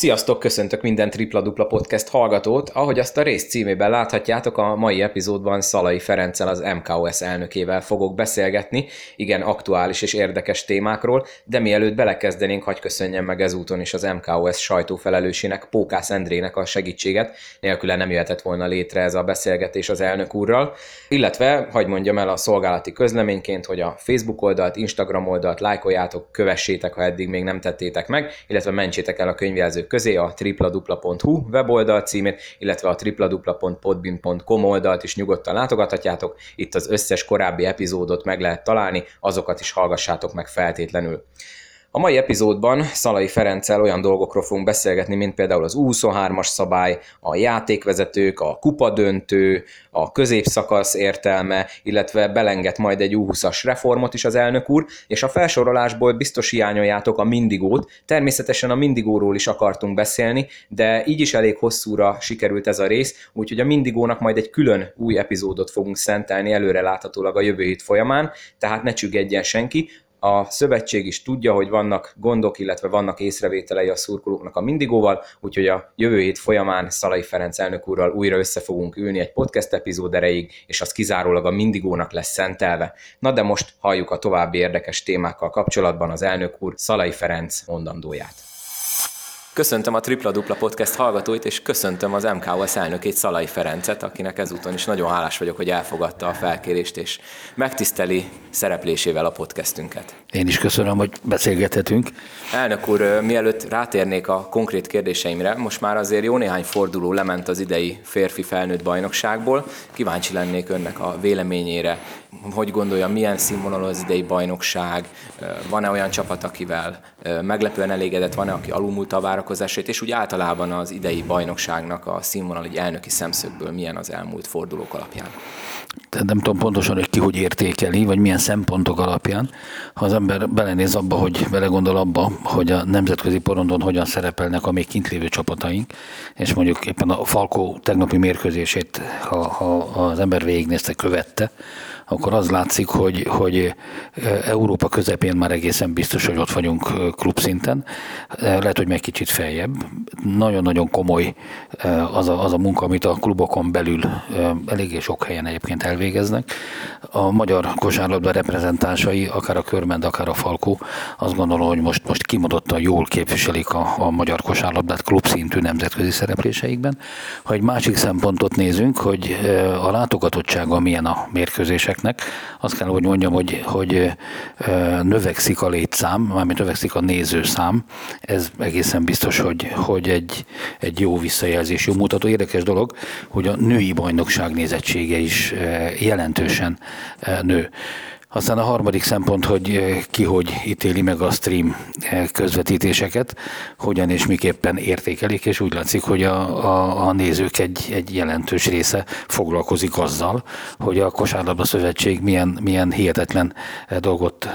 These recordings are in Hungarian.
Sziasztok, köszöntök minden Tripla Dupla Podcast hallgatót. Ahogy azt a rész címében láthatjátok, a mai epizódban Szalai Ferenccel, az MKOS elnökével fogok beszélgetni, igen, aktuális és érdekes témákról, de mielőtt belekezdenénk, hagy köszönjem meg ezúton is az MKOS sajtófelelősének, Pókász Endrének a segítséget, nélküle nem jöhetett volna létre ez a beszélgetés az elnök úrral, illetve hagy mondjam el a szolgálati közleményként, hogy a Facebook oldalt, Instagram oldalt lájkoljátok, kövessétek, ha eddig még nem tettétek meg, illetve mentsétek el a könyvjelző szerzők közé a tripladupla.hu weboldal címét, illetve a tripladupla.podbin.com oldalt is nyugodtan látogathatjátok. Itt az összes korábbi epizódot meg lehet találni, azokat is hallgassátok meg feltétlenül. A mai epizódban Szalai Ferenccel olyan dolgokról fogunk beszélgetni, mint például az U23-as szabály, a játékvezetők, a kupadöntő, a középszakasz értelme, illetve belenged majd egy U20-as reformot is az elnök úr, és a felsorolásból biztos hiányoljátok a Mindigót, természetesen a Mindigóról is akartunk beszélni, de így is elég hosszúra sikerült ez a rész, úgyhogy a Mindigónak majd egy külön új epizódot fogunk szentelni előre láthatólag a jövő hét folyamán, tehát ne csüggedjen senki, a szövetség is tudja, hogy vannak gondok, illetve vannak észrevételei a szurkolóknak a Mindigóval, úgyhogy a jövő hét folyamán Szalai Ferenc elnök úrral újra össze fogunk ülni egy podcast epizód erejéig, és az kizárólag a Mindigónak lesz szentelve. Na de most halljuk a további érdekes témákkal kapcsolatban az elnök úr Szalai Ferenc mondandóját. Köszöntöm a Tripla Dupla Podcast hallgatóit, és köszöntöm az MKOS elnökét, Szalai Ferencet, akinek ezúton is nagyon hálás vagyok, hogy elfogadta a felkérést, és megtiszteli szereplésével a podcastünket. Én is köszönöm, hogy beszélgethetünk. Elnök úr, mielőtt rátérnék a konkrét kérdéseimre, most már azért jó néhány forduló lement az idei férfi felnőtt bajnokságból. Kíváncsi lennék önnek a véleményére, hogy gondolja, milyen színvonalú az idei bajnokság, van-e olyan csapat, akivel meglepően elégedett, van-e, aki alulmúlta a várakozásait, és úgy általában az idei bajnokságnak a színvonal egy elnöki szemszögből milyen az elmúlt fordulók alapján? Tehát nem tudom pontosan, hogy ki hogy értékeli, vagy milyen szempontok alapján. Ha az ember belenéz abba, hogy belegondol abba, hogy a nemzetközi porondon hogyan szerepelnek a még kint lévő csapataink, és mondjuk éppen a Falkó tegnapi mérkőzését, ha, ha az ember végignézte, követte, akkor az látszik, hogy, hogy Európa közepén már egészen biztos, hogy ott vagyunk klubszinten. Lehet, hogy meg kicsit feljebb. Nagyon-nagyon komoly az a, az a munka, amit a klubokon belül eléggé sok helyen egyébként elvégeznek. A magyar kosárlabda reprezentásai, akár a Körmend, akár a Falkó, azt gondolom, hogy most, most kimondottan jól képviselik a, a magyar kosárlabdát klubszintű nemzetközi szerepléseikben. Ha egy másik szempontot nézünk, hogy a látogatottsága milyen a mérkőzések embereknek. Azt kell, hogy mondjam, hogy, hogy növekszik a létszám, mármint növekszik a nézőszám. Ez egészen biztos, hogy, hogy egy, egy jó visszajelzés, jó mutató. Érdekes dolog, hogy a női bajnokság nézettsége is jelentősen nő. Aztán a harmadik szempont, hogy eh, ki hogy ítéli meg a stream eh, közvetítéseket, hogyan és miképpen értékelik, és úgy látszik, hogy a, a, a nézők egy, egy jelentős része foglalkozik azzal, hogy a Kosárlabda Szövetség milyen, milyen hihetetlen eh, dolgot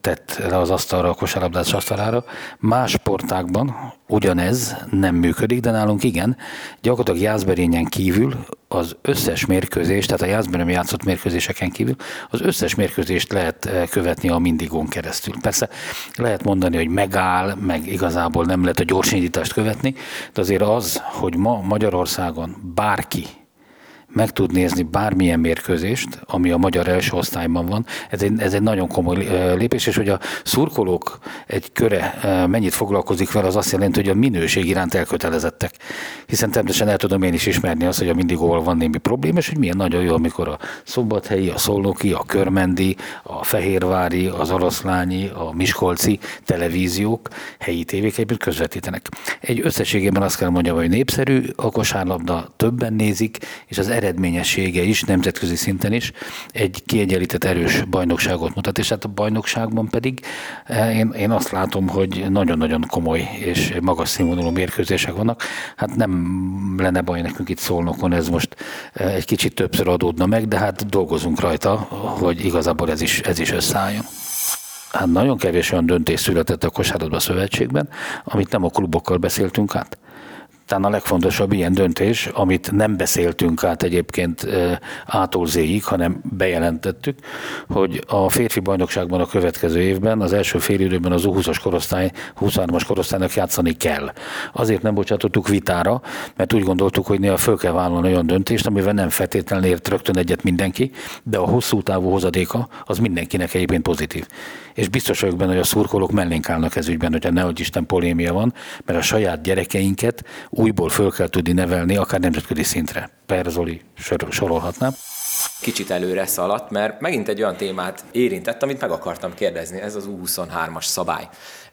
tett le az asztalra, a kosárlabdás asztalára. Más sportákban ugyanez nem működik, de nálunk igen. Gyakorlatilag Jászberényen kívül az összes mérkőzést, tehát a Jászberem játszott mérkőzéseken kívül, az összes mérkőzést lehet eh, követni a Mindigón keresztül. Persze lehet mondani, hogy megáll, meg igazából nem lehet a gyorsindítást követni, de azért az, hogy ma Magyarországon bárki meg tud nézni bármilyen mérkőzést, ami a magyar első osztályban van. Ez egy, ez egy nagyon komoly lépés, és hogy a szurkolók egy köre mennyit foglalkozik vele, az azt jelenti, hogy a minőség iránt elkötelezettek. Hiszen természetesen el tudom én is ismerni azt, hogy a mindigóval van némi probléma, és hogy milyen nagyon jó, amikor a szombathelyi, a szolnoki, a körmendi, a fehérvári, az oroszlányi, a miskolci televíziók, helyi tévék egyébként közvetítenek. Egy összességében azt kell mondjam, hogy népszerű, a kosárlabda többen nézik, és az eredményessége is nemzetközi szinten is egy kiegyenlített erős bajnokságot mutat, és hát a bajnokságban pedig eh, én, én azt látom, hogy nagyon-nagyon komoly és magas színvonalú mérkőzések vannak. Hát nem lenne baj nekünk itt szólnokon, ez most eh, egy kicsit többször adódna meg, de hát dolgozunk rajta, hogy igazából ez is, ez is összeálljon. Hát nagyon kevés olyan döntés született a kosárlabda szövetségben, amit nem a klubokkal beszéltünk át. Talán a legfontosabb ilyen döntés, amit nem beszéltünk át egyébként ától zéig, hanem bejelentettük, hogy a férfi bajnokságban a következő évben, az első fél időben az U20-as korosztály, 23-as korosztálynak játszani kell. Azért nem bocsátottuk vitára, mert úgy gondoltuk, hogy néha föl kell vállalni olyan döntést, amivel nem feltétlenül ért rögtön egyet mindenki, de a hosszú távú hozadéka az mindenkinek egyébként pozitív. És biztos vagyok benne, hogy a szurkolók mellénk állnak ez ügyben, hogyha nehogy Isten polémia van, mert a saját gyerekeinket újból föl kell tudni nevelni, akár nemzetközi szintre. Perzoli sorolhatnám. Kicsit előre szaladt, mert megint egy olyan témát érintett, amit meg akartam kérdezni, ez az U23-as szabály.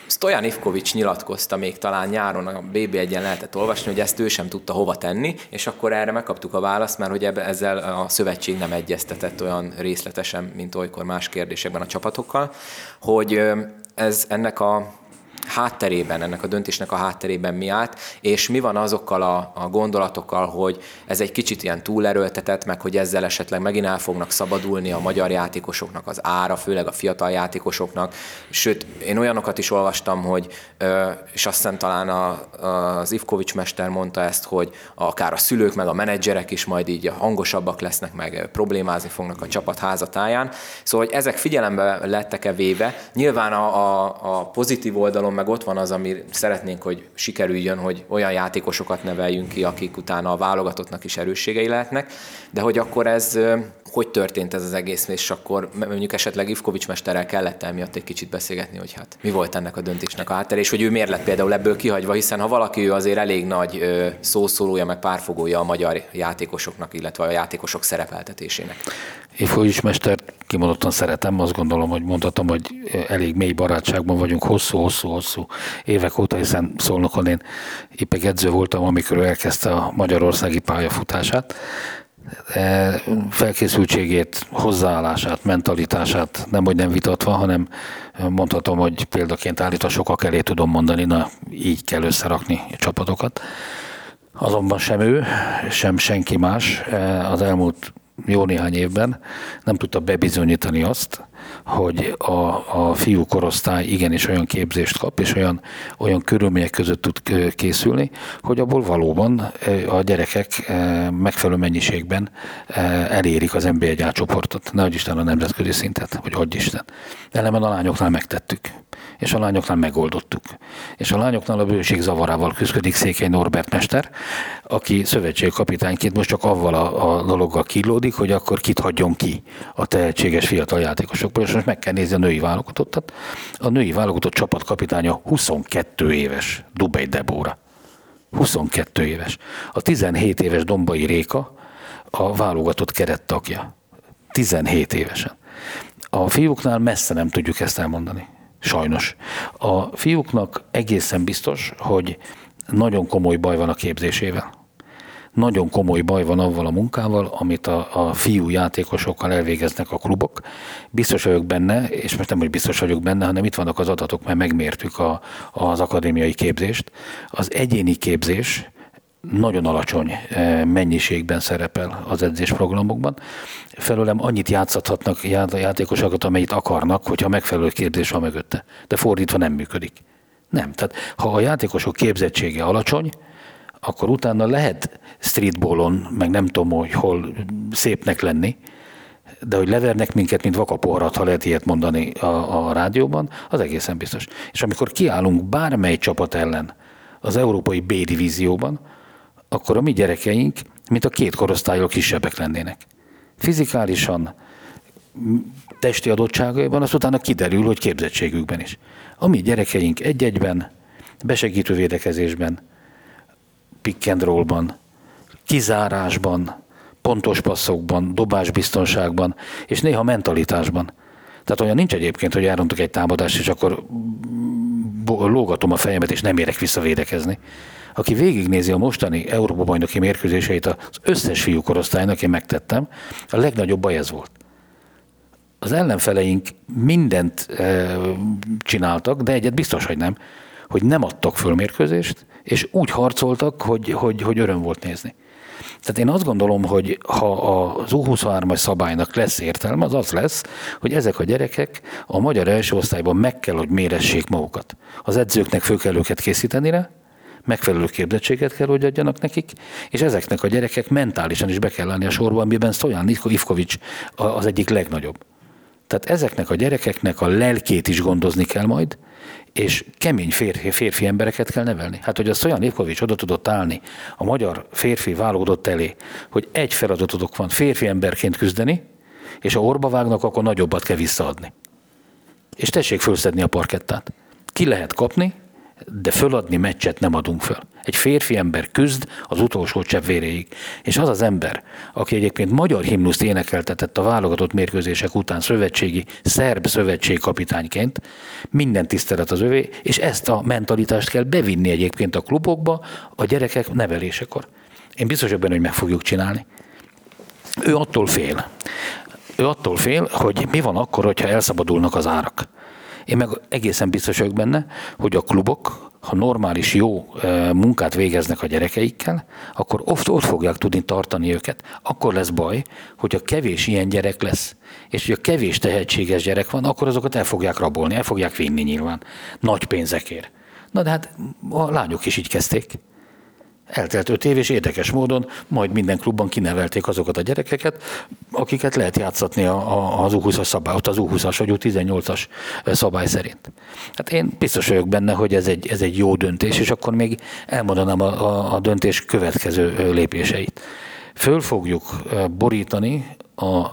Stojan Ivkovics nyilatkozta még talán nyáron a BB1-en lehetett olvasni, hogy ezt ő sem tudta hova tenni, és akkor erre megkaptuk a választ, mert hogy ebbe, ezzel a szövetség nem egyeztetett olyan részletesen, mint olykor más kérdésekben a csapatokkal, hogy ez ennek a hátterében, ennek a döntésnek a hátterében mi állt, és mi van azokkal a, a gondolatokkal, hogy ez egy kicsit ilyen túlerőltetett, meg hogy ezzel esetleg megint el fognak szabadulni a magyar játékosoknak az ára, főleg a fiatal játékosoknak. Sőt, én olyanokat is olvastam, hogy, és azt hiszem talán a, az Ivkovics mester mondta ezt, hogy akár a szülők, meg a menedzserek is majd így hangosabbak lesznek, meg problémázni fognak a csapat házatáján. Szóval, hogy ezek figyelembe lettek-e véve. Nyilván a, a, a pozitív oldalon meg ott van az, ami szeretnénk, hogy sikerüljön, hogy olyan játékosokat neveljünk ki, akik utána a válogatottnak is erősségei lehetnek, de hogy akkor ez hogy történt ez az egész, és akkor mondjuk esetleg Ivkovics mesterrel kellett emiatt egy kicsit beszélgetni, hogy hát mi volt ennek a döntésnek a háttere, és hogy ő miért lett például ebből kihagyva, hiszen ha valaki ő azért elég nagy szószólója, meg párfogója a magyar játékosoknak, illetve a játékosok szerepeltetésének. Ivkovics mester kimondottan szeretem, azt gondolom, hogy mondhatom, hogy elég mély barátságban vagyunk hosszú-hosszú-hosszú évek óta, hiszen szólnokon én épp edző voltam, amikor ő elkezdte a magyarországi pályafutását, felkészültségét, hozzáállását, mentalitását nem, hogy nem vitatva, hanem mondhatom, hogy példaként állítva sokak elé tudom mondani, na így kell összerakni a csapatokat. Azonban sem ő, sem senki más e, az elmúlt jó néhány évben nem tudta bebizonyítani azt, hogy a, a fiú korosztály igenis olyan képzést kap, és olyan, olyan körülmények között tud készülni, hogy abból valóban a gyerekek megfelelő mennyiségben elérik az NBA átcsoportot, nehogy Isten a nemzetközi szintet, vagy adj Isten. Elemen a lányoknál megtettük és a lányoknál megoldottuk. És a lányoknál a bőség zavarával küzdik Székely Norbert mester, aki szövetségkapitányként most csak avval a, a dologgal kilódik, hogy akkor kit hagyjon ki a tehetséges fiatal játékosokból, és most meg kell nézni a női válogatottat. A női válogatott csapatkapitánya 22 éves, Dubej Debóra. 22 éves. A 17 éves Dombai Réka a válogatott kerettagja. 17 évesen. A fiúknál messze nem tudjuk ezt elmondani. Sajnos. A fiúknak egészen biztos, hogy nagyon komoly baj van a képzésével. Nagyon komoly baj van avval a munkával, amit a, a fiú játékosokkal elvégeznek a klubok. Biztos vagyok benne, és most nem, hogy biztos vagyok benne, hanem itt vannak az adatok, mert megmértük a, az akadémiai képzést. Az egyéni képzés, nagyon alacsony eh, mennyiségben szerepel az edzésprogramokban. Felőlem annyit játszhatnak játékosokat, amennyit akarnak, hogyha megfelelő kérdés van mögötte. De fordítva nem működik. Nem. Tehát ha a játékosok képzettsége alacsony, akkor utána lehet streetballon, meg nem tudom, hogy hol szépnek lenni, de hogy levernek minket, mint vakapoharat, ha lehet ilyet mondani a, a rádióban, az egészen biztos. És amikor kiállunk bármely csapat ellen az európai B divízióban, akkor a mi gyerekeink, mint a két korosztályok kisebbek lennének. Fizikálisan, testi adottságaiban, az utána kiderül, hogy képzettségükben is. A mi gyerekeink egy-egyben, besegítő védekezésben, pick and rollban, kizárásban, pontos passzokban, dobásbiztonságban, és néha mentalitásban. Tehát olyan nincs egyébként, hogy elrontok egy támadást, és akkor lógatom a fejemet, és nem érek vissza védekezni aki végignézi a mostani Európa-bajnoki mérkőzéseit az összes fiú korosztálynak, én megtettem, a legnagyobb baj ez volt. Az ellenfeleink mindent e, csináltak, de egyet biztos, hogy nem, hogy nem adtak föl mérkőzést, és úgy harcoltak, hogy, hogy, hogy öröm volt nézni. Tehát én azt gondolom, hogy ha az U23-as szabálynak lesz értelme, az az lesz, hogy ezek a gyerekek a magyar első osztályban meg kell, hogy méressék magukat. Az edzőknek föl kell őket készíteni rá, megfelelő képzettséget kell, hogy adjanak nekik, és ezeknek a gyerekek mentálisan is be kell állni a sorba, amiben Stojan Ivkovics az egyik legnagyobb. Tehát ezeknek a gyerekeknek a lelkét is gondozni kell majd, és kemény férfi, férfi embereket kell nevelni. Hát, hogy a Stojan Ivkovics oda tudott állni a magyar férfi válogatott elé, hogy egy feladatok van férfi emberként küzdeni, és ha orba vágnak, akkor nagyobbat kell visszaadni. És tessék fölszedni a parkettát. Ki lehet kapni, de föladni meccset nem adunk föl. Egy férfi ember küzd az utolsó csepp véréig. És az az ember, aki egyébként magyar himnuszt énekeltetett a válogatott mérkőzések után szövetségi, szerb szövetségkapitányként, minden tisztelet az övé, és ezt a mentalitást kell bevinni egyébként a klubokba a gyerekek nevelésekor. Én biztos benne, hogy meg fogjuk csinálni. Ő attól fél. Ő attól fél, hogy mi van akkor, hogyha elszabadulnak az árak. Én meg egészen biztos vagyok benne, hogy a klubok, ha normális, jó munkát végeznek a gyerekeikkel, akkor ott, ott fogják tudni tartani őket. Akkor lesz baj, hogy a kevés ilyen gyerek lesz, és hogy a kevés tehetséges gyerek van, akkor azokat el fogják rabolni, el fogják vinni nyilván, nagy pénzekért. Na de hát a lányok is így kezdték. Eltelt öt év, és érdekes módon majd minden klubban kinevelték azokat a gyerekeket, akiket lehet játszatni az U20-as szabály, ott az U20-as vagy U18-as szabály szerint. Hát én biztos vagyok benne, hogy ez egy, ez egy jó döntés, és akkor még elmondanám a, a, a döntés következő lépéseit. Föl fogjuk borítani a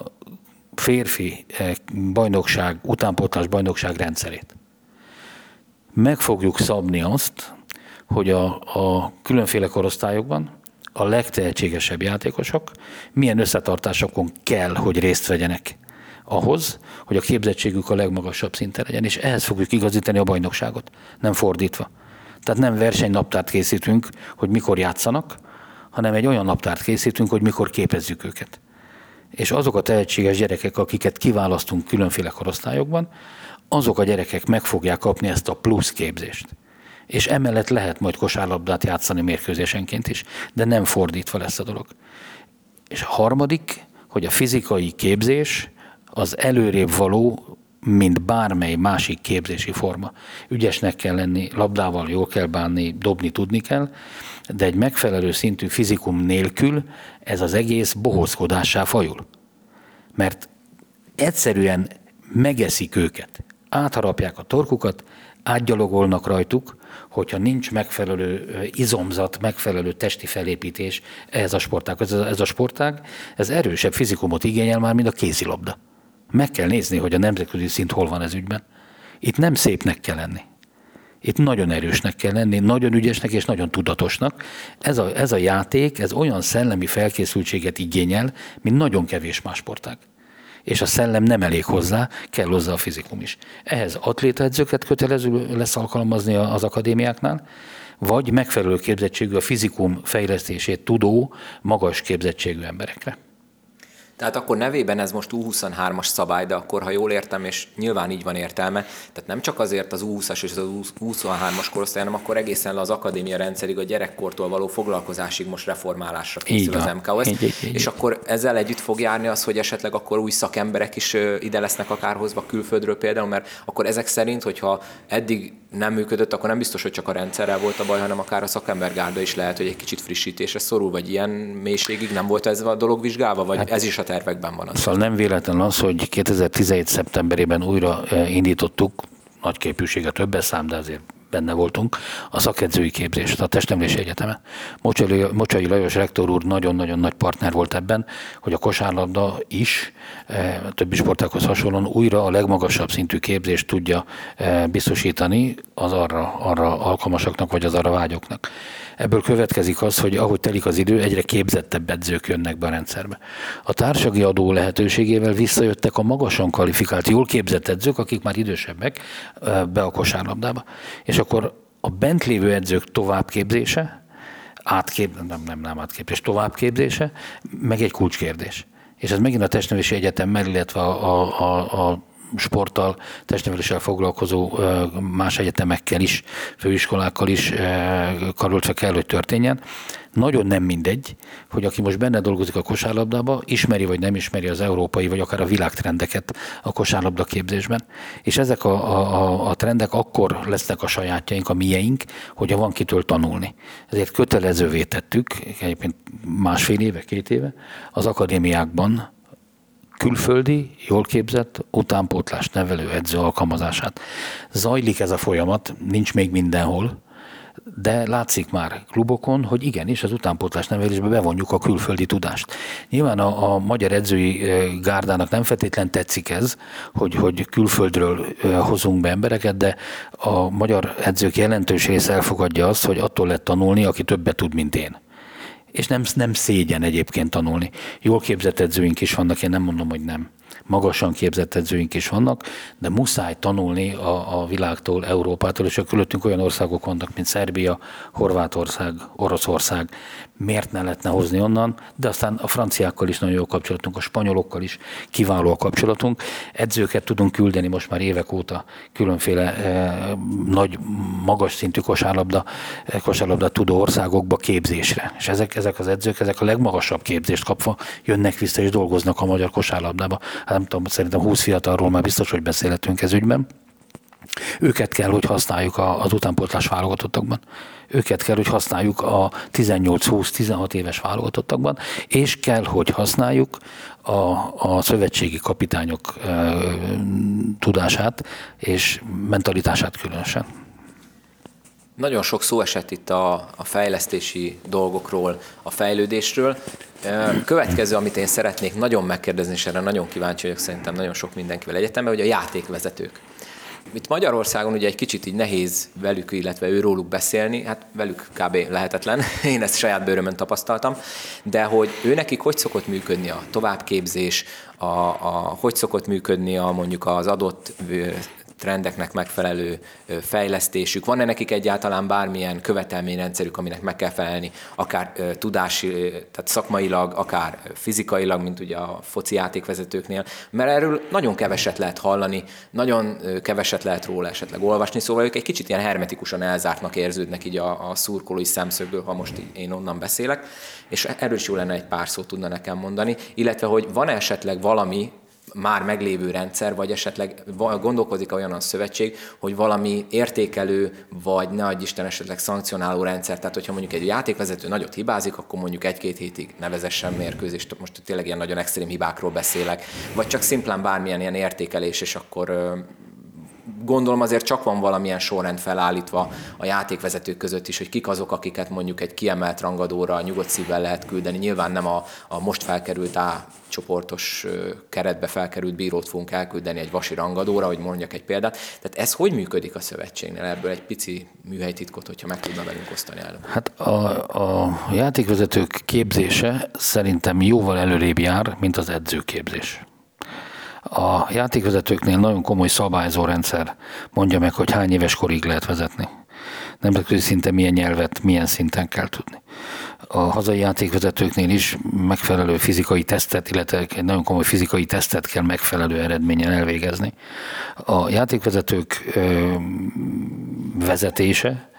férfi bajnokság, utánpótlás bajnokság rendszerét. Meg fogjuk szabni azt, hogy a, a különféle korosztályokban a legtehetségesebb játékosok milyen összetartásokon kell, hogy részt vegyenek ahhoz, hogy a képzettségük a legmagasabb szinten legyen, és ehhez fogjuk igazítani a bajnokságot, nem fordítva. Tehát nem versenynaptárt készítünk, hogy mikor játszanak, hanem egy olyan naptárt készítünk, hogy mikor képezzük őket. És azok a tehetséges gyerekek, akiket kiválasztunk különféle korosztályokban, azok a gyerekek meg fogják kapni ezt a plusz képzést és emellett lehet majd kosárlabdát játszani mérkőzésenként is, de nem fordítva lesz a dolog. És a harmadik, hogy a fizikai képzés az előrébb való, mint bármely másik képzési forma. Ügyesnek kell lenni, labdával jól kell bánni, dobni tudni kell, de egy megfelelő szintű fizikum nélkül ez az egész bohózkodássá fajul. Mert egyszerűen megeszik őket, átharapják a torkukat, átgyalogolnak rajtuk, hogyha nincs megfelelő izomzat, megfelelő testi felépítés ehhez a sportág. Ez ez a sportág, ez erősebb fizikumot igényel már, mint a kézilabda. Meg kell nézni, hogy a nemzetközi szint hol van ez ügyben. Itt nem szépnek kell lenni. Itt nagyon erősnek kell lenni, nagyon ügyesnek és nagyon tudatosnak. Ez a, ez a játék, ez olyan szellemi felkészültséget igényel, mint nagyon kevés más sportág és a szellem nem elég hozzá, kell hozzá a fizikum is. Ehhez atlétaedzőket kötelező lesz alkalmazni az akadémiáknál, vagy megfelelő képzettségű a fizikum fejlesztését tudó, magas képzettségű emberekre. Tehát akkor nevében ez most U23-as szabály, de akkor, ha jól értem, és nyilván így van értelme, tehát nem csak azért az U20-as és az U23-as korosztály, hanem akkor egészen le az akadémia rendszerig, a gyerekkortól való foglalkozásig most reformálásra készül az MKOS. Így, így, így. És akkor ezzel együtt fog járni az, hogy esetleg akkor új szakemberek is ide lesznek akár hozva külföldről például, mert akkor ezek szerint, hogyha eddig nem működött, akkor nem biztos, hogy csak a rendszerrel volt a baj, hanem akár a szakembergárda is lehet, hogy egy kicsit frissítésre szorul, vagy ilyen mélységig nem volt ez a dolog vizsgálva, vagy hát, ez is a tervekben van? Az szóval nem véletlen az, hogy 2017. szeptemberében újra eh, indítottuk, nagy képűsége többes szám, de azért benne voltunk, a szakedzői képzést a Testemlési Egyetemen. Mocsai, Lajos rektor úr nagyon-nagyon nagy partner volt ebben, hogy a kosárlabda is a többi sportákhoz hasonlóan újra a legmagasabb szintű képzést tudja eh, biztosítani az arra, arra alkalmasaknak, vagy az arra vágyoknak. Ebből következik az, hogy ahogy telik az idő, egyre képzettebb edzők jönnek be a rendszerbe. A társasági adó lehetőségével visszajöttek a magasan kvalifikált, jól képzett edzők, akik már idősebbek, be a kosárlabdába. És akkor a bent lévő edzők továbbképzése, átkép, nem, nem, nem átképzés, továbbképzése, meg egy kulcskérdés. És ez megint a testnevelési egyetem illetve a, a, a, a sporttal, testneveléssel foglalkozó más egyetemekkel is, főiskolákkal is karöltve kell, hogy történjen. Nagyon nem mindegy, hogy aki most benne dolgozik a kosárlabdába, ismeri vagy nem ismeri az európai, vagy akár a világtrendeket a kosárlabda képzésben. És ezek a, a, a trendek akkor lesznek a sajátjaink, a mieink, hogyha van kitől tanulni. Ezért kötelezővé tettük, egyébként másfél éve, két éve, az akadémiákban külföldi, jól képzett, utánpótlás nevelő edző alkalmazását. Zajlik ez a folyamat, nincs még mindenhol, de látszik már klubokon, hogy igenis az utánpótlás nevelésbe bevonjuk a külföldi tudást. Nyilván a, a magyar edzői gárdának nem feltétlen tetszik ez, hogy, hogy külföldről hozunk be embereket, de a magyar edzők jelentős része elfogadja azt, hogy attól lehet tanulni, aki többet tud, mint én és nem, nem szégyen egyébként tanulni. Jól képzett edzőink is vannak, én nem mondom, hogy nem magasan képzett edzőink is vannak, de muszáj tanulni a, a világtól, Európától, és a körülöttünk olyan országok vannak, mint Szerbia, Horvátország, Oroszország, miért ne lehetne hozni onnan, de aztán a franciákkal is nagyon jó kapcsolatunk, a spanyolokkal is kiváló a kapcsolatunk. Edzőket tudunk küldeni most már évek óta különféle eh, nagy, magas szintű kosárlabda, eh, kosárlabda tudó országokba képzésre. És ezek, ezek az edzők, ezek a legmagasabb képzést kapva jönnek vissza és dolgoznak a magyar kosárlabdába. Hát nem tudom, szerintem 20 fiatalról már biztos, hogy beszélhetünk ez ügyben. Őket kell, hogy használjuk az utánpótlás válogatottakban. Őket kell, hogy használjuk a 18-20-16 éves válogatottakban, és kell, hogy használjuk a, a szövetségi kapitányok e, tudását és mentalitását különösen. Nagyon sok szó esett itt a, a fejlesztési dolgokról, a fejlődésről. Következő, amit én szeretnék nagyon megkérdezni, és erre nagyon kíváncsi vagyok, szerintem nagyon sok mindenkivel egyetemben, hogy a játékvezetők. Itt Magyarországon ugye egy kicsit így nehéz velük, illetve őróluk beszélni, hát velük kb. lehetetlen, én ezt saját bőrömön tapasztaltam, de hogy ő nekik hogy szokott működni a továbbképzés, a, a, hogy szokott működni a mondjuk az adott trendeknek megfelelő fejlesztésük? Van-e nekik egyáltalán bármilyen követelményrendszerük, aminek meg kell felelni, akár tudási, tehát szakmailag, akár fizikailag, mint ugye a foci játékvezetőknél? Mert erről nagyon keveset lehet hallani, nagyon keveset lehet róla esetleg olvasni, szóval ők egy kicsit ilyen hermetikusan elzártnak érződnek így a, a szurkolói szemszögből, ha most én onnan beszélek, és erről is jó lenne egy pár szót tudna nekem mondani, illetve hogy van esetleg valami, már meglévő rendszer, vagy esetleg gondolkozik olyan a szövetség, hogy valami értékelő, vagy ne adj Isten esetleg szankcionáló rendszer, tehát hogyha mondjuk egy játékvezető nagyot hibázik, akkor mondjuk egy-két hétig nevezessen mérkőzést, most tényleg ilyen nagyon extrém hibákról beszélek, vagy csak szimplán bármilyen ilyen értékelés, és akkor gondolom azért csak van valamilyen sorrend felállítva a játékvezetők között is, hogy kik azok, akiket mondjuk egy kiemelt rangadóra nyugodt szívvel lehet küldeni. Nyilván nem a, a most felkerült A csoportos keretbe felkerült bírót fogunk elküldeni egy vasi rangadóra, hogy mondjak egy példát. Tehát ez hogy működik a szövetségnél? Ebből egy pici műhelytitkot, hogyha meg tudna velünk osztani el. Hát a, a játékvezetők képzése szerintem jóval előrébb jár, mint az edzőképzés. A játékvezetőknél nagyon komoly szabályzórendszer mondja meg, hogy hány éves korig lehet vezetni. Nemzetközi szinten milyen nyelvet, milyen szinten kell tudni. A hazai játékvezetőknél is megfelelő fizikai tesztet, illetve egy nagyon komoly fizikai tesztet kell megfelelő eredményen elvégezni. A játékvezetők vezetése,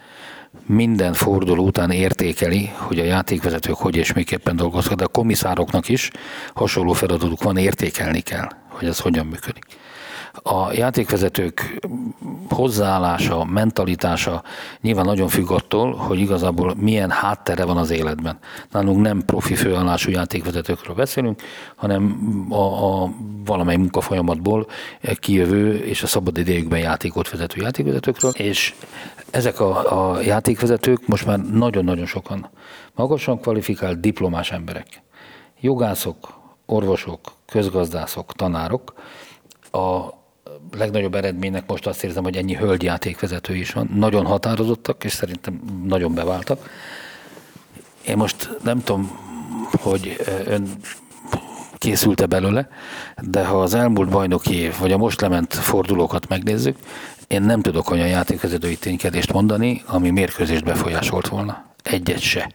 minden forduló után értékeli, hogy a játékvezetők hogy és miképpen dolgoznak, de a komisszároknak is hasonló feladatuk van, értékelni kell hogy ez hogyan működik. A játékvezetők hozzáállása, mentalitása nyilván nagyon függ attól, hogy igazából milyen háttere van az életben. Nálunk nem profi főállású játékvezetőkről beszélünk, hanem a, a valamely munkafolyamatból kijövő és a szabad idejükben játékot vezető játékvezetőkről, és ezek a, a játékvezetők most már nagyon-nagyon sokan magasan kvalifikált diplomás emberek. Jogászok, orvosok, közgazdászok, tanárok. A legnagyobb eredménynek most azt érzem, hogy ennyi hölgyjátékvezető is van. Nagyon határozottak, és szerintem nagyon beváltak. Én most nem tudom, hogy ön készült-e belőle, de ha az elmúlt bajnoki év, vagy a most lement fordulókat megnézzük, én nem tudok olyan játékvezetői ténykedést mondani, ami mérkőzést befolyásolt volna. Egyet se.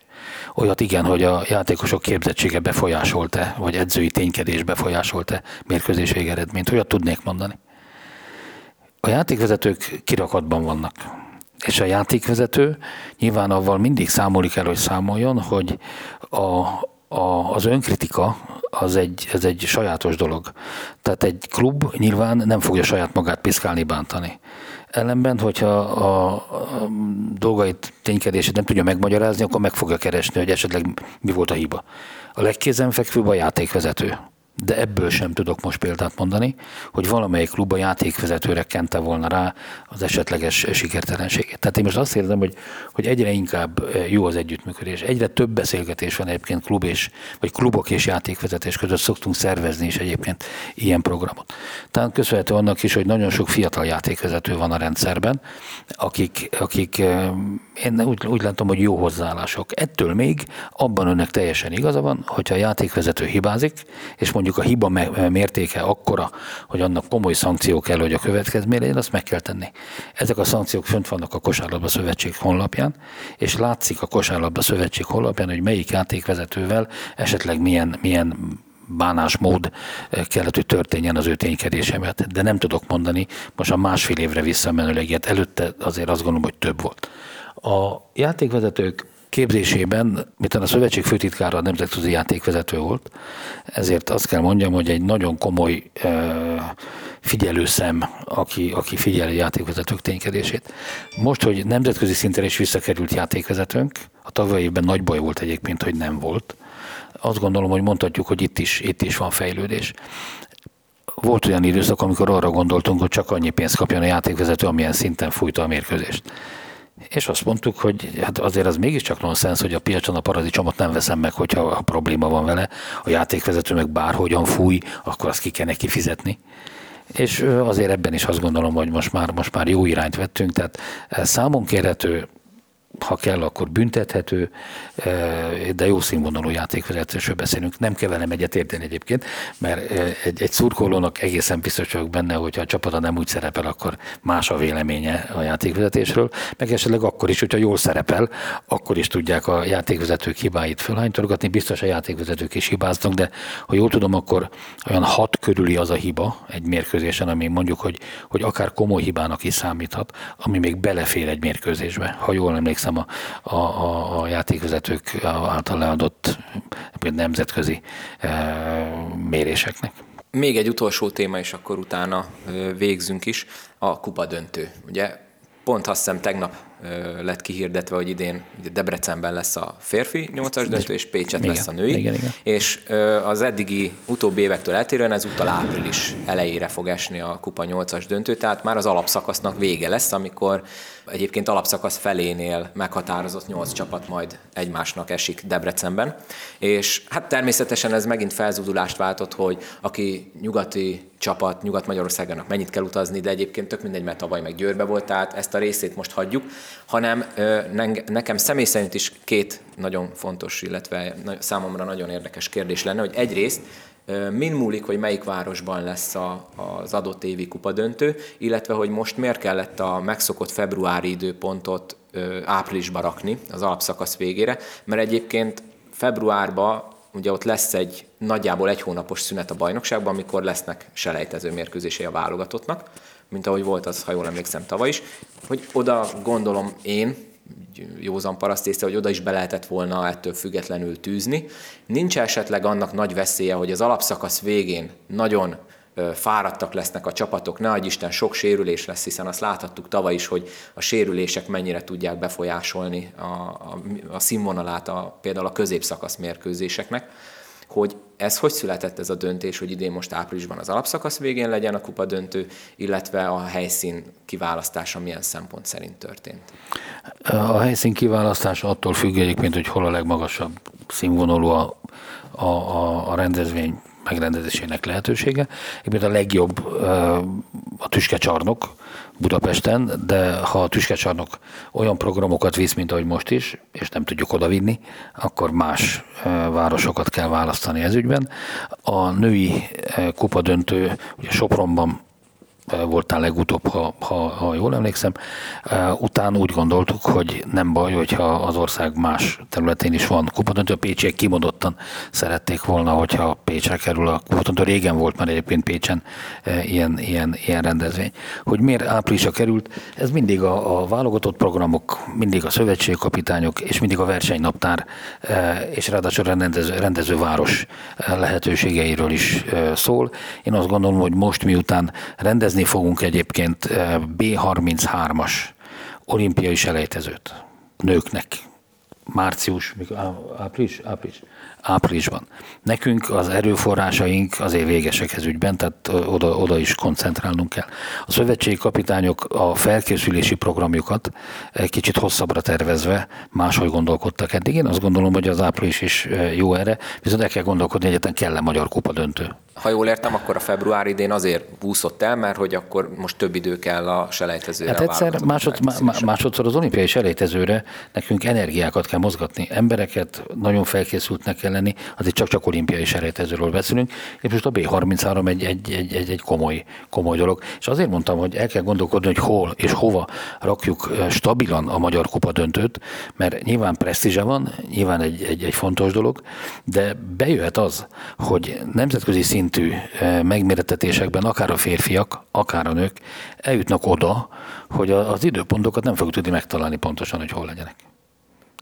Olyat igen, hogy a játékosok képzettsége befolyásolta, vagy edzői ténykedés befolyásolta mérkőzés végeredményt. Olyat tudnék mondani. A játékvezetők kirakatban vannak. És a játékvezető nyilván avval mindig számolni kell, hogy számoljon, hogy a, a, az önkritika az egy, ez egy sajátos dolog. Tehát egy klub nyilván nem fogja saját magát piszkálni, bántani. Ellenben, hogyha a, a dolgait, ténykedését nem tudja megmagyarázni, akkor meg fogja keresni, hogy esetleg mi volt a hiba. A legkézenfekvőbb a játékvezető de ebből sem tudok most példát mondani, hogy valamelyik klub a játékvezetőre kente volna rá az esetleges sikertelenségét. Tehát én most azt érzem, hogy, hogy egyre inkább jó az együttműködés, egyre több beszélgetés van egyébként klub és, vagy klubok és játékvezetés között szoktunk szervezni is egyébként ilyen programot. Tehát köszönhető annak is, hogy nagyon sok fiatal játékvezető van a rendszerben, akik, akik én úgy, úgy látom, hogy jó hozzáállások. Ettől még abban önnek teljesen igaza van, hogyha a játékvezető hibázik, és mondjuk a hiba mértéke akkora, hogy annak komoly szankció kell, hogy a következmény legyen, azt meg kell tenni. Ezek a szankciók fönt vannak a Kosárlabda Szövetség honlapján, és látszik a Kosárlabda Szövetség honlapján, hogy melyik játékvezetővel esetleg milyen, milyen bánásmód kellett, hogy történjen az ő ténykedése miatt. De nem tudok mondani, most a másfél évre visszamenőleg. Előtte azért azt gondolom, hogy több volt. A játékvezetők képzésében, mint a szövetség főtitkára a nemzetközi játékvezető volt, ezért azt kell mondjam, hogy egy nagyon komoly figyelőszem, aki, aki figyeli a játékvezetők ténykedését. Most, hogy nemzetközi szinten is visszakerült játékvezetőnk, a tavalyi évben nagy baj volt egyébként, hogy nem volt. Azt gondolom, hogy mondhatjuk, hogy itt is, itt is van fejlődés. Volt olyan időszak, amikor arra gondoltunk, hogy csak annyi pénzt kapjon a játékvezető, amilyen szinten fújta a mérkőzést és azt mondtuk, hogy hát azért az mégiscsak nonsens, hogy a piacon a paradicsomot nem veszem meg, hogyha a probléma van vele, a játékvezető meg bárhogyan fúj, akkor azt ki kell neki fizetni. És azért ebben is azt gondolom, hogy most már, most már jó irányt vettünk, tehát számon kérhető ha kell, akkor büntethető, eh, de jó színvonalú játékvezetésről beszélünk. Nem kell velem egyet érteni egyébként, mert eh, egy, egy szurkolónak egészen biztos vagyok benne, hogyha a csapata nem úgy szerepel, akkor más a véleménye a játékvezetésről, meg esetleg akkor is, hogyha jól szerepel, akkor is tudják a játékvezetők hibáit fölhánytorgatni, biztos a játékvezetők is hibáznak, de ha jól tudom, akkor olyan hat körüli az a hiba egy mérkőzésen, ami mondjuk, hogy, hogy akár komoly hibának is számíthat, ami még belefér egy mérkőzésbe, ha jól emlékszem emlékszem a, a, a játékvezetők által leadott nemzetközi e, méréseknek. Még egy utolsó téma, és akkor utána végzünk is, a kupa döntő. Ugye pont azt hiszem tegnap lett kihirdetve, hogy idén Debrecenben lesz a férfi 8-as döntő, és Pécset igen, lesz a női. Igen, igen. És az eddigi utóbbi évektől eltérően ezúttal április elejére fog esni a Kupa 8-as döntő, tehát már az alapszakasznak vége lesz, amikor egyébként alapszakasz felénél meghatározott 8 csapat majd egymásnak esik Debrecenben. És hát természetesen ez megint felzúdulást váltott, hogy aki nyugati csapat Nyugat-Magyarországának mennyit kell utazni, de egyébként tök mindegy, mert tavaly meg Győrbe volt, tehát ezt a részét most hagyjuk, hanem nekem személy szerint is két nagyon fontos, illetve számomra nagyon érdekes kérdés lenne, hogy egyrészt Min múlik, hogy melyik városban lesz a, az adott évi kupadöntő, illetve hogy most miért kellett a megszokott februári időpontot áprilisba rakni az alapszakasz végére, mert egyébként februárban ugye ott lesz egy nagyjából egy hónapos szünet a bajnokságban, amikor lesznek selejtező mérkőzései a válogatottnak, mint ahogy volt az, ha jól emlékszem, tavaly is, hogy oda gondolom én, józan paraszt észre, hogy oda is be lehetett volna ettől függetlenül tűzni. Nincs esetleg annak nagy veszélye, hogy az alapszakasz végén nagyon fáradtak lesznek a csapatok, ne adj Isten, sok sérülés lesz, hiszen azt láthattuk tavaly is, hogy a sérülések mennyire tudják befolyásolni a, a, a színvonalát a, például a középszakasz mérkőzéseknek hogy ez hogy született ez a döntés, hogy idén most áprilisban az alapszakasz végén legyen a kupa döntő, illetve a helyszín kiválasztása milyen szempont szerint történt? A helyszín kiválasztása attól függ egyébként, hogy hol a legmagasabb színvonalú a, a, a, a rendezvény megrendezésének lehetősége. Egyébként a legjobb a tüskecsarnok Budapesten, de ha a tüskecsarnok olyan programokat visz, mint ahogy most is, és nem tudjuk odavinni, akkor más városokat kell választani ez ügyben. A női kupadöntő ugye Sopronban voltál legutóbb, ha, ha, ha jól emlékszem. Után úgy gondoltuk, hogy nem baj, hogyha az ország más területén is van kupadöntő. A pécsiek kimondottan szerették volna, hogyha Pécsre kerül a kupadöntő. Régen volt már egyébként Pécsen ilyen, ilyen, ilyen rendezvény. Hogy miért áprilisra került, ez mindig a, a válogatott programok, mindig a szövetségkapitányok, és mindig a versenynaptár, és ráadásul rendező, rendező város lehetőségeiről is szól. Én azt gondolom, hogy most miután rendezni fogunk egyébként B33-as olimpiai selejtezőt nőknek. Március, április, április, áprilisban. Nekünk az erőforrásaink azért végesek ez ügyben, tehát oda, oda is koncentrálnunk kell. A szövetségi kapitányok a felkészülési programjukat egy kicsit hosszabbra tervezve máshogy gondolkodtak eddig. Én azt gondolom, hogy az április is jó erre, viszont el kell gondolkodni, hogy egyetlen kell-e magyar kupa döntő ha jól értem, akkor a február idén azért búszott el, mert hogy akkor most több idő kell a selejtezőre. Hát egyszer másod, másodszor az olimpiai selejtezőre nekünk energiákat kell mozgatni, embereket nagyon felkészültnek kell lenni, azért csak-csak olimpiai selejtezőről beszélünk, és most a B33 egy, egy, egy, egy, egy komoly, komoly dolog. És azért mondtam, hogy el kell gondolkodni, hogy hol és hova rakjuk stabilan a Magyar Kupa döntőt, mert nyilván presztízse van, nyilván egy, egy, egy fontos dolog, de bejöhet az, hogy nemzetközi szint szintű megméretetésekben akár a férfiak, akár a nők eljutnak oda, hogy az időpontokat nem fogjuk tudni megtalálni pontosan, hogy hol legyenek.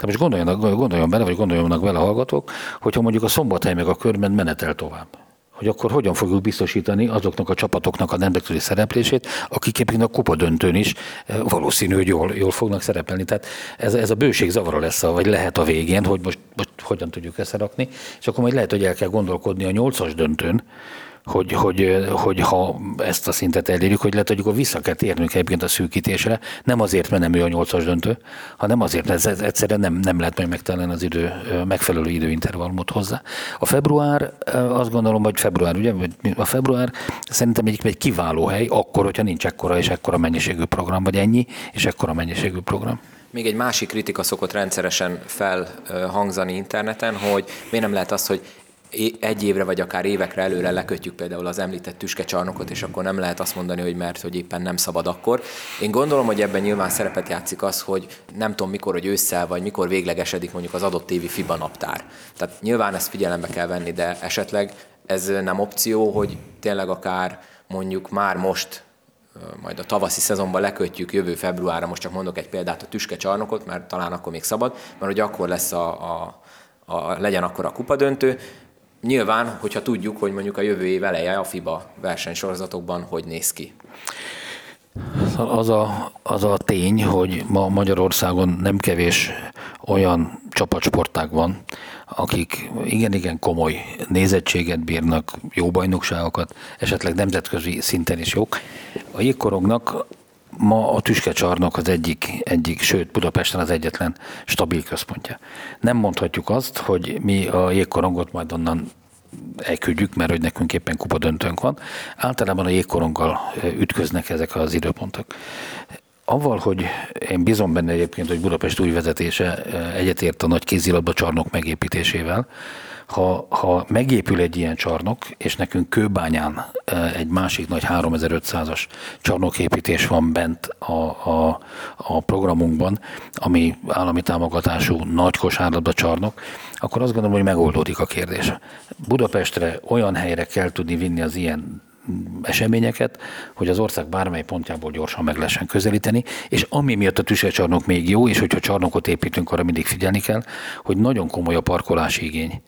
Tehát most gondoljanak, gondoljon bele, vagy gondoljanak bele a hallgatók, hogyha mondjuk a szombathely meg a körben menetel tovább hogy akkor hogyan fogjuk biztosítani azoknak a csapatoknak a nemzetközi szereplését, akik éppen a kupa döntőn is eh, valószínű, hogy jól, jól fognak szerepelni. Tehát ez, ez a bőség zavara lesz, vagy lehet a végén, hogy most, most hogyan tudjuk összerakni, és akkor majd lehet, hogy el kell gondolkodni a nyolcas döntőn, hogy, hogy, hogy ha ezt a szintet elérjük, hogy lehet, hogy akkor vissza kell térnünk egyébként a szűkítésre, nem azért, mert nem ő a nyolcas döntő, hanem azért, mert ez egyszerűen nem, nem lehet meg megtalálni az idő, megfelelő időintervallumot hozzá. A február, azt gondolom, hogy február, ugye, a február szerintem egy, egy kiváló hely, akkor, hogyha nincs ekkora és ekkora mennyiségű program, vagy ennyi, és ekkora mennyiségű program. Még egy másik kritika szokott rendszeresen felhangzani interneten, hogy miért nem lehet az, hogy egy évre vagy akár évekre előre lekötjük például az említett tüskecsarnokot, és akkor nem lehet azt mondani, hogy mert hogy éppen nem szabad akkor. Én gondolom, hogy ebben nyilván szerepet játszik az, hogy nem tudom mikor, hogy ősszel vagy mikor véglegesedik mondjuk az adott évi FIBA naptár. Tehát nyilván ezt figyelembe kell venni, de esetleg ez nem opció, hogy tényleg akár mondjuk már most majd a tavaszi szezonban lekötjük jövő februárra, most csak mondok egy példát, a tüskecsarnokot, mert talán akkor még szabad, mert hogy akkor lesz a, a, a legyen akkor a kupadöntő, Nyilván, hogyha tudjuk, hogy mondjuk a jövő év eleje a FIBA versenysorozatokban hogy néz ki. Az a, az a tény, hogy ma Magyarországon nem kevés olyan csapatsportág van, akik igen-igen komoly nézettséget bírnak, jó bajnokságokat, esetleg nemzetközi szinten is jók. A jégkorongnak ma a tüskecsarnok az egyik, egyik, sőt Budapesten az egyetlen stabil központja. Nem mondhatjuk azt, hogy mi a jégkorongot majd onnan elküldjük, mert hogy nekünk éppen kupa döntőnk van. Általában a jégkoronggal ütköznek ezek az időpontok. Avval, hogy én bizom benne egyébként, hogy Budapest új vezetése egyetért a nagy kézilabda csarnok megépítésével, ha, ha megépül egy ilyen csarnok, és nekünk Kőbányán egy másik nagy 3500-as csarnoképítés van bent a, a, a programunkban, ami állami támogatású nagy kosárlabda csarnok, akkor azt gondolom, hogy megoldódik a kérdés. Budapestre olyan helyre kell tudni vinni az ilyen eseményeket, hogy az ország bármely pontjából gyorsan meg lehessen közelíteni, és ami miatt a tüskecsarnok még jó, és hogyha csarnokot építünk, arra mindig figyelni kell, hogy nagyon komoly a parkolási igény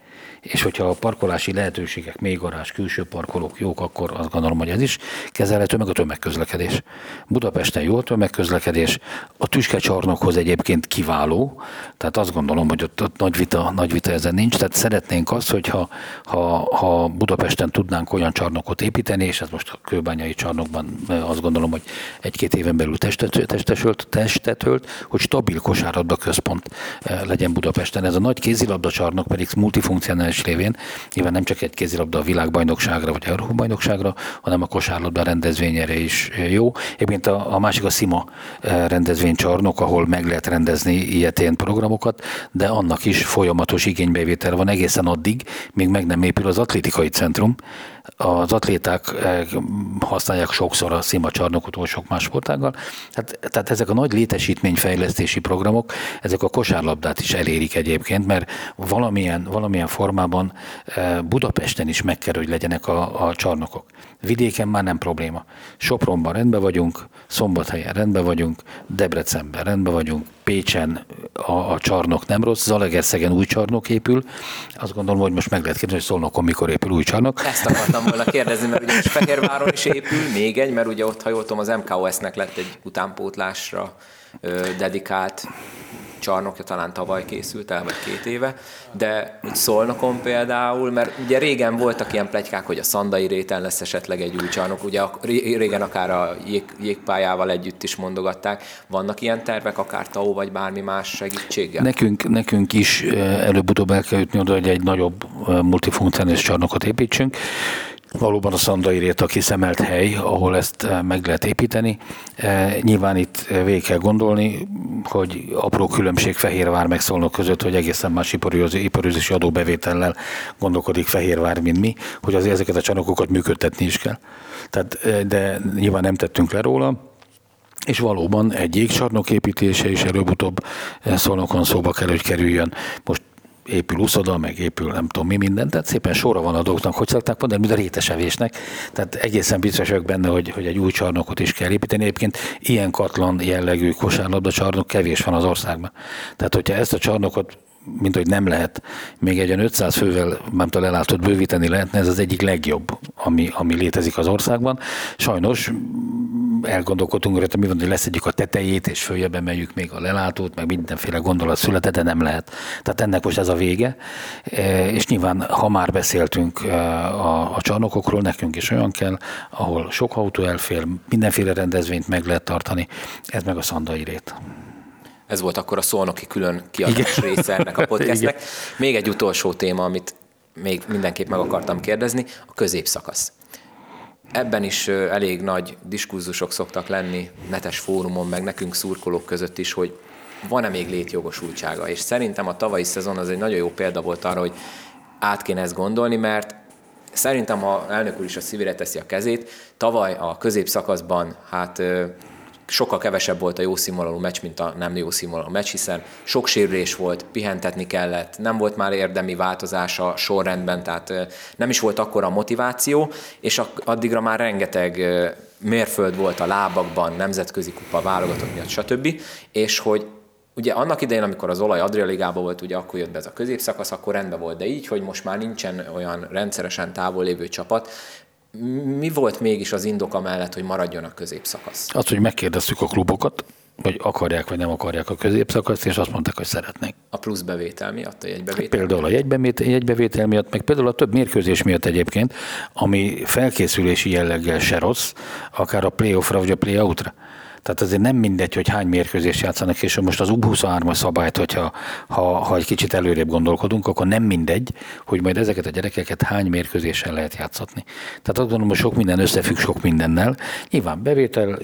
és hogyha a parkolási lehetőségek, még garázs, külső parkolók jók, akkor azt gondolom, hogy ez is kezelhető, meg a tömegközlekedés. Budapesten jó a tömegközlekedés, a tüskecsarnokhoz egyébként kiváló, tehát azt gondolom, hogy ott, ott nagy, vita, nagy vita ezen nincs, tehát szeretnénk azt, hogyha ha, ha Budapesten tudnánk olyan csarnokot építeni, és ez most a kőbányai csarnokban azt gondolom, hogy egy-két éven belül testet, testesült, testet ölt, hogy stabil kosárlabda központ legyen Budapesten. Ez a nagy kézilabda csarnok pedig multifunkcionális meccs révén. Nyilván nem csak egy kézilabda a világbajnokságra vagy Európa bajnokságra, hanem a kosárlabda rendezvényére is jó. Egyébként a, a másik a Sima eh, rendezvénycsarnok, ahol meg lehet rendezni ilyetén programokat, de annak is folyamatos igénybevétel van egészen addig, míg meg nem épül az atlétikai centrum, az atléták eh, használják sokszor a szimacsarnokot, sok más sportággal. Tehát, tehát ezek a nagy létesítményfejlesztési programok, ezek a kosárlabdát is elérik egyébként, mert valamilyen, valamilyen formában eh, Budapesten is meg kell, hogy legyenek a, a csarnokok. Vidéken már nem probléma. Sopronban rendben vagyunk, Szombathelyen rendben vagyunk, Debrecenben rendben vagyunk, Pécsen a, a csarnok nem rossz, Zalegerszegen új csarnok épül. Azt gondolom, hogy most meg lehet kérdezni, hogy Szolnokon mikor épül új csarnok. Ezt akartam volna kérdezni, mert ugye Fehérváron is épül még egy, mert ugye ott, ha jól tudom, az MKOS-nek lett egy utánpótlásra dedikált csarnokja talán tavaly készült el, vagy két éve, de úgy Szolnokon például, mert ugye régen voltak ilyen plegykák, hogy a Szandai réten lesz esetleg egy új csarnok, ugye régen akár a jég, jégpályával együtt is mondogatták. Vannak ilyen tervek, akár TAO vagy bármi más segítséggel? Nekünk, nekünk is eh, előbb-utóbb el kell jutni oda, hogy egy nagyobb eh, multifunkcionális csarnokot építsünk, Valóban a Szandai Rét a kiszemelt hely, ahol ezt eh, meg lehet építeni. Eh, nyilván itt eh, végig kell gondolni, hogy apró különbség Fehérvár meg Szolnok között, hogy egészen más iparőzési adóbevétellel gondolkodik Fehérvár, mint mi, hogy azért ezeket a csarnokokat működtetni is kell. Tehát, de nyilván nem tettünk le róla. És valóban egy jégcsarnok építése is előbb-utóbb Szolnokon szóba kell, hogy kerüljön. Most épül uszoda, meg épül nem tudom mi minden, tehát szépen sorra van a dolgoknak, hogy szokták mondani, mint a rétesevésnek. Tehát egészen biztos vagyok benne, hogy, hogy egy új csarnokot is kell építeni. Egyébként ilyen katlan jellegű kosárlabda csarnok kevés van az országban. Tehát, hogyha ezt a csarnokot mint hogy nem lehet még egy 500 fővel, tudom, lelátott bővíteni lehetne, ez az egyik legjobb, ami, ami létezik az országban. Sajnos elgondolkodtunk rajta, mi van, hogy leszedjük a tetejét, és följebb emeljük még a lelátót, meg mindenféle gondolat született, de nem lehet. Tehát ennek most ez a vége. E, és nyilván, ha már beszéltünk e, a, a csarnokokról, nekünk is olyan kell, ahol sok autó elfér, mindenféle rendezvényt meg lehet tartani, ez meg a szandai rét. Ez volt akkor a szolnoki külön kiadás Igen. része ennek a podcastnek. Igen. Még egy utolsó téma, amit még mindenképp meg akartam kérdezni, a középszakasz. Ebben is elég nagy diskurzusok szoktak lenni netes fórumon, meg nekünk szurkolók között is, hogy van-e még létjogosultsága. És szerintem a tavalyi szezon az egy nagyon jó példa volt arra, hogy át kéne ezt gondolni, mert szerintem, ha elnök úr is a szívére teszi a kezét, tavaly a középszakaszban hát sokkal kevesebb volt a jó színvonalú meccs, mint a nem jó színvonalú meccs, hiszen sok sérülés volt, pihentetni kellett, nem volt már érdemi változás a sorrendben, tehát nem is volt akkora a motiváció, és addigra már rengeteg mérföld volt a lábakban, nemzetközi kupa, válogatott miatt, stb. És hogy ugye annak idején, amikor az olaj Adrialigában volt, ugye akkor jött be ez a középszakasz, akkor rendben volt, de így, hogy most már nincsen olyan rendszeresen távol lévő csapat, mi volt mégis az indok amellett, hogy maradjon a középszakasz? Az, hogy megkérdeztük a klubokat, hogy akarják vagy nem akarják a középszakaszt, és azt mondták, hogy szeretnék. A plusz bevétel miatt, a jegybevétel? Hát például a jegybevétel, jegybevétel miatt, meg például a több mérkőzés miatt egyébként, ami felkészülési jelleggel se rossz, akár a playoffra vagy a playoutra. Tehát azért nem mindegy, hogy hány mérkőzést játszanak, és most az U23-as szabályt, hogyha ha, ha egy kicsit előrébb gondolkodunk, akkor nem mindegy, hogy majd ezeket a gyerekeket hány mérkőzéssel lehet játszatni. Tehát azt gondolom, hogy sok minden összefügg sok mindennel. Nyilván bevétel,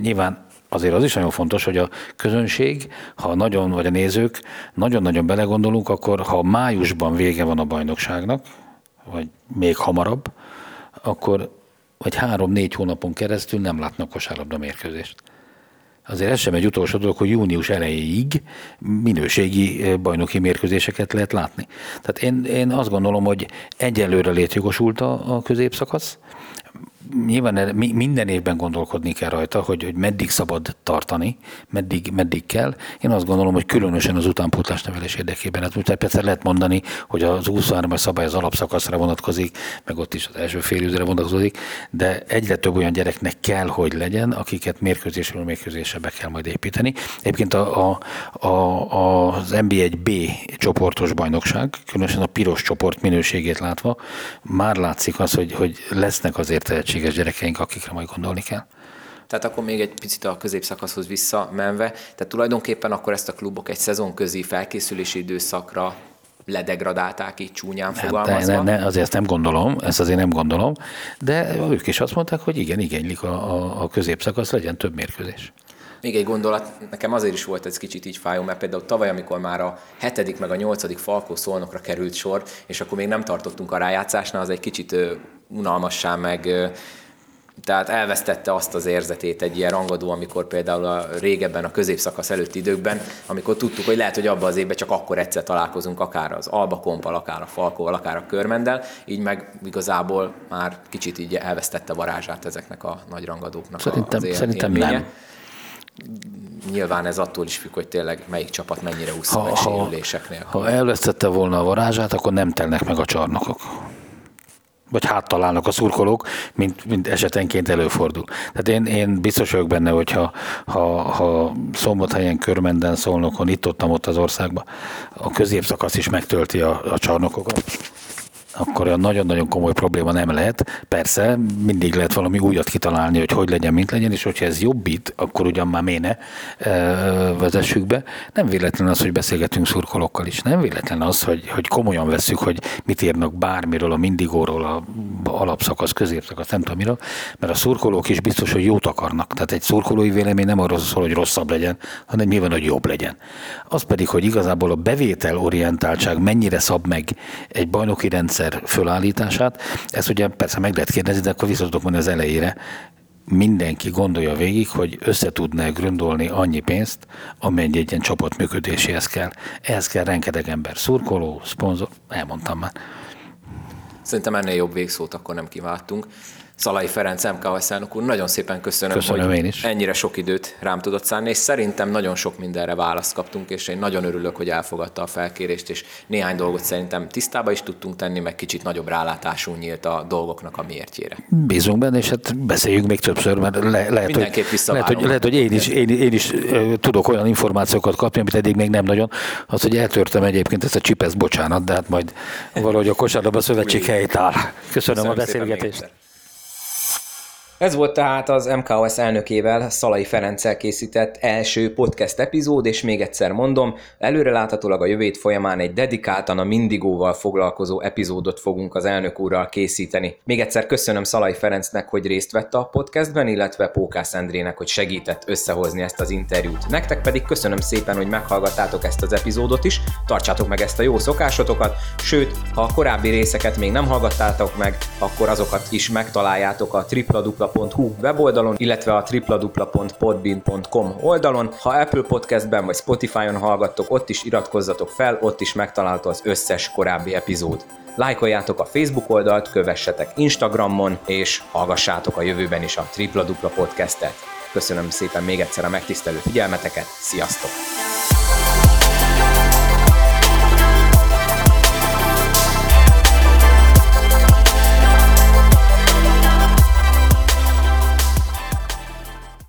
nyilván azért az is nagyon fontos, hogy a közönség, ha nagyon, vagy a nézők nagyon-nagyon belegondolunk, akkor ha májusban vége van a bajnokságnak, vagy még hamarabb, akkor vagy három-négy hónapon keresztül nem látnak kosárlabda mérkőzést. Azért ez sem egy utolsó dolog, hogy június elejéig minőségi eh, bajnoki mérkőzéseket lehet látni. Tehát én, én azt gondolom, hogy egyelőre létjogosult a, a középszakasz, nyilván minden évben gondolkodni kell rajta, hogy, hogy meddig szabad tartani, meddig, meddig kell. Én azt gondolom, hogy különösen az utánpótlás nevelés érdekében. Hát most persze lehet mondani, hogy az 23-as szabály az alapszakaszra vonatkozik, meg ott is az első félidőre vonatkozik, de egyre több olyan gyereknek kell, hogy legyen, akiket mérkőzésről mérkőzésre be kell majd építeni. Egyébként a, a, a, az NB1B csoportos bajnokság, különösen a piros csoport minőségét látva, már látszik az, hogy, hogy lesznek azért tehetséges gyerekeink, akikre majd gondolni kell. Tehát akkor még egy picit a középszakaszhoz visszamenve, tehát tulajdonképpen akkor ezt a klubok egy szezonközi felkészülési időszakra ledegradálták így csúnyán hát, fogalmazva. Ne, ne, azért ezt nem gondolom, ezt azért nem gondolom, de ők is azt mondták, hogy igen, igénylik a, a, a középszakasz, legyen több mérkőzés. Még egy gondolat, nekem azért is volt ez kicsit így fájó, mert például tavaly, amikor már a hetedik meg a nyolcadik Falkó szolnokra került sor, és akkor még nem tartottunk a rájátszásnál, az egy kicsit unalmassá, meg tehát elvesztette azt az érzetét egy ilyen rangadó, amikor például a régebben, a középszakasz előtti időkben, amikor tudtuk, hogy lehet, hogy abban az évben csak akkor egyszer találkozunk, akár az Alba Kompal, akár a Falkóval, akár a Körmendel, így meg igazából már kicsit így elvesztette varázsát ezeknek a nagy rangadóknak szerintem, az Szerintem nem. Nyilván ez attól is függ, hogy tényleg melyik csapat mennyire úszva ha, sérüléseknél. Ha elvesztette volna a varázsát, akkor nem telnek meg a csarnokok vagy háttalálnak a szurkolók, mint, mint esetenként előfordul. Tehát én, én biztos vagyok benne, hogy ha, ha, ha Szombathelyen, Körmenden, Szolnokon, itt ott, ott az országban a középszakasz is megtölti a, a csarnokokat, akkor olyan nagyon-nagyon komoly probléma nem lehet. Persze, mindig lehet valami újat kitalálni, hogy hogy legyen, mint legyen, és hogyha ez jobbít, akkor ugyan már méne vezessük be. Nem véletlen az, hogy beszélgetünk szurkolókkal is. Nem véletlen az, hogy, hogy komolyan vesszük, hogy mit írnak bármiről, a mindigóról, a alapszakasz, középszakasz, nem tudom miről, mert a szurkolók is biztos, hogy jót akarnak. Tehát egy szurkolói vélemény nem arról szól, hogy rosszabb legyen, hanem nyilván, hogy jobb legyen. Az pedig, hogy igazából a bevétel orientáltság mennyire szab meg egy bajnoki rendszer rendszer fölállítását. Ezt ugye persze meg lehet kérdezni, de akkor vissza tudok mondani az elejére. Mindenki gondolja végig, hogy össze tudná gründolni annyi pénzt, amennyi egy ilyen csapat működéséhez kell. Ehhez kell rengeteg ember, szurkoló, szponzor, elmondtam már. Szerintem ennél jobb végszót akkor nem kiváltunk. Szalai Ferenc MKH elnök úr, nagyon szépen köszönöm, köszönöm hogy én is. ennyire sok időt rám tudott szállni, és szerintem nagyon sok mindenre választ kaptunk, és én nagyon örülök, hogy elfogadta a felkérést, és néhány dolgot szerintem tisztába is tudtunk tenni, meg kicsit nagyobb rálátású nyílt a dolgoknak a miértjére. Bízunk benne, és hát beszéljünk még többször, mert le, lehet, hogy, lehet, hogy, lehet, hogy én is, én, én is tudok olyan információkat kapni, amit eddig még nem nagyon. Az, hogy eltörtem egyébként ezt a csipeszt, bocsánat, de hát majd valahogy a kosárlabda szövetség helyt áll. Köszönöm, Köszönöm a beszélgetést. Ez volt tehát az MKOS elnökével, Szalai Ferenccel készített első podcast epizód, és még egyszer mondom, előreláthatólag a jövét folyamán egy dedikáltan a Mindigóval foglalkozó epizódot fogunk az elnök úrral készíteni. Még egyszer köszönöm Szalai Ferencnek, hogy részt vett a podcastben, illetve Pókász Endrének, hogy segített összehozni ezt az interjút. Nektek pedig köszönöm szépen, hogy meghallgattátok ezt az epizódot is, tartsátok meg ezt a jó szokásotokat, sőt, ha a korábbi részeket még nem hallgattátok meg, akkor azokat is megtaláljátok a tripla tripla.hu weboldalon, illetve a tripla.podbean.com oldalon. Ha Apple Podcastben vagy Spotify-on hallgattok, ott is iratkozzatok fel, ott is megtalálható az összes korábbi epizód. Lájkoljátok a Facebook oldalt, kövessetek Instagramon, és hallgassátok a jövőben is a Tripla Dupla podcastet. Köszönöm szépen még egyszer a megtisztelő figyelmeteket, sziasztok!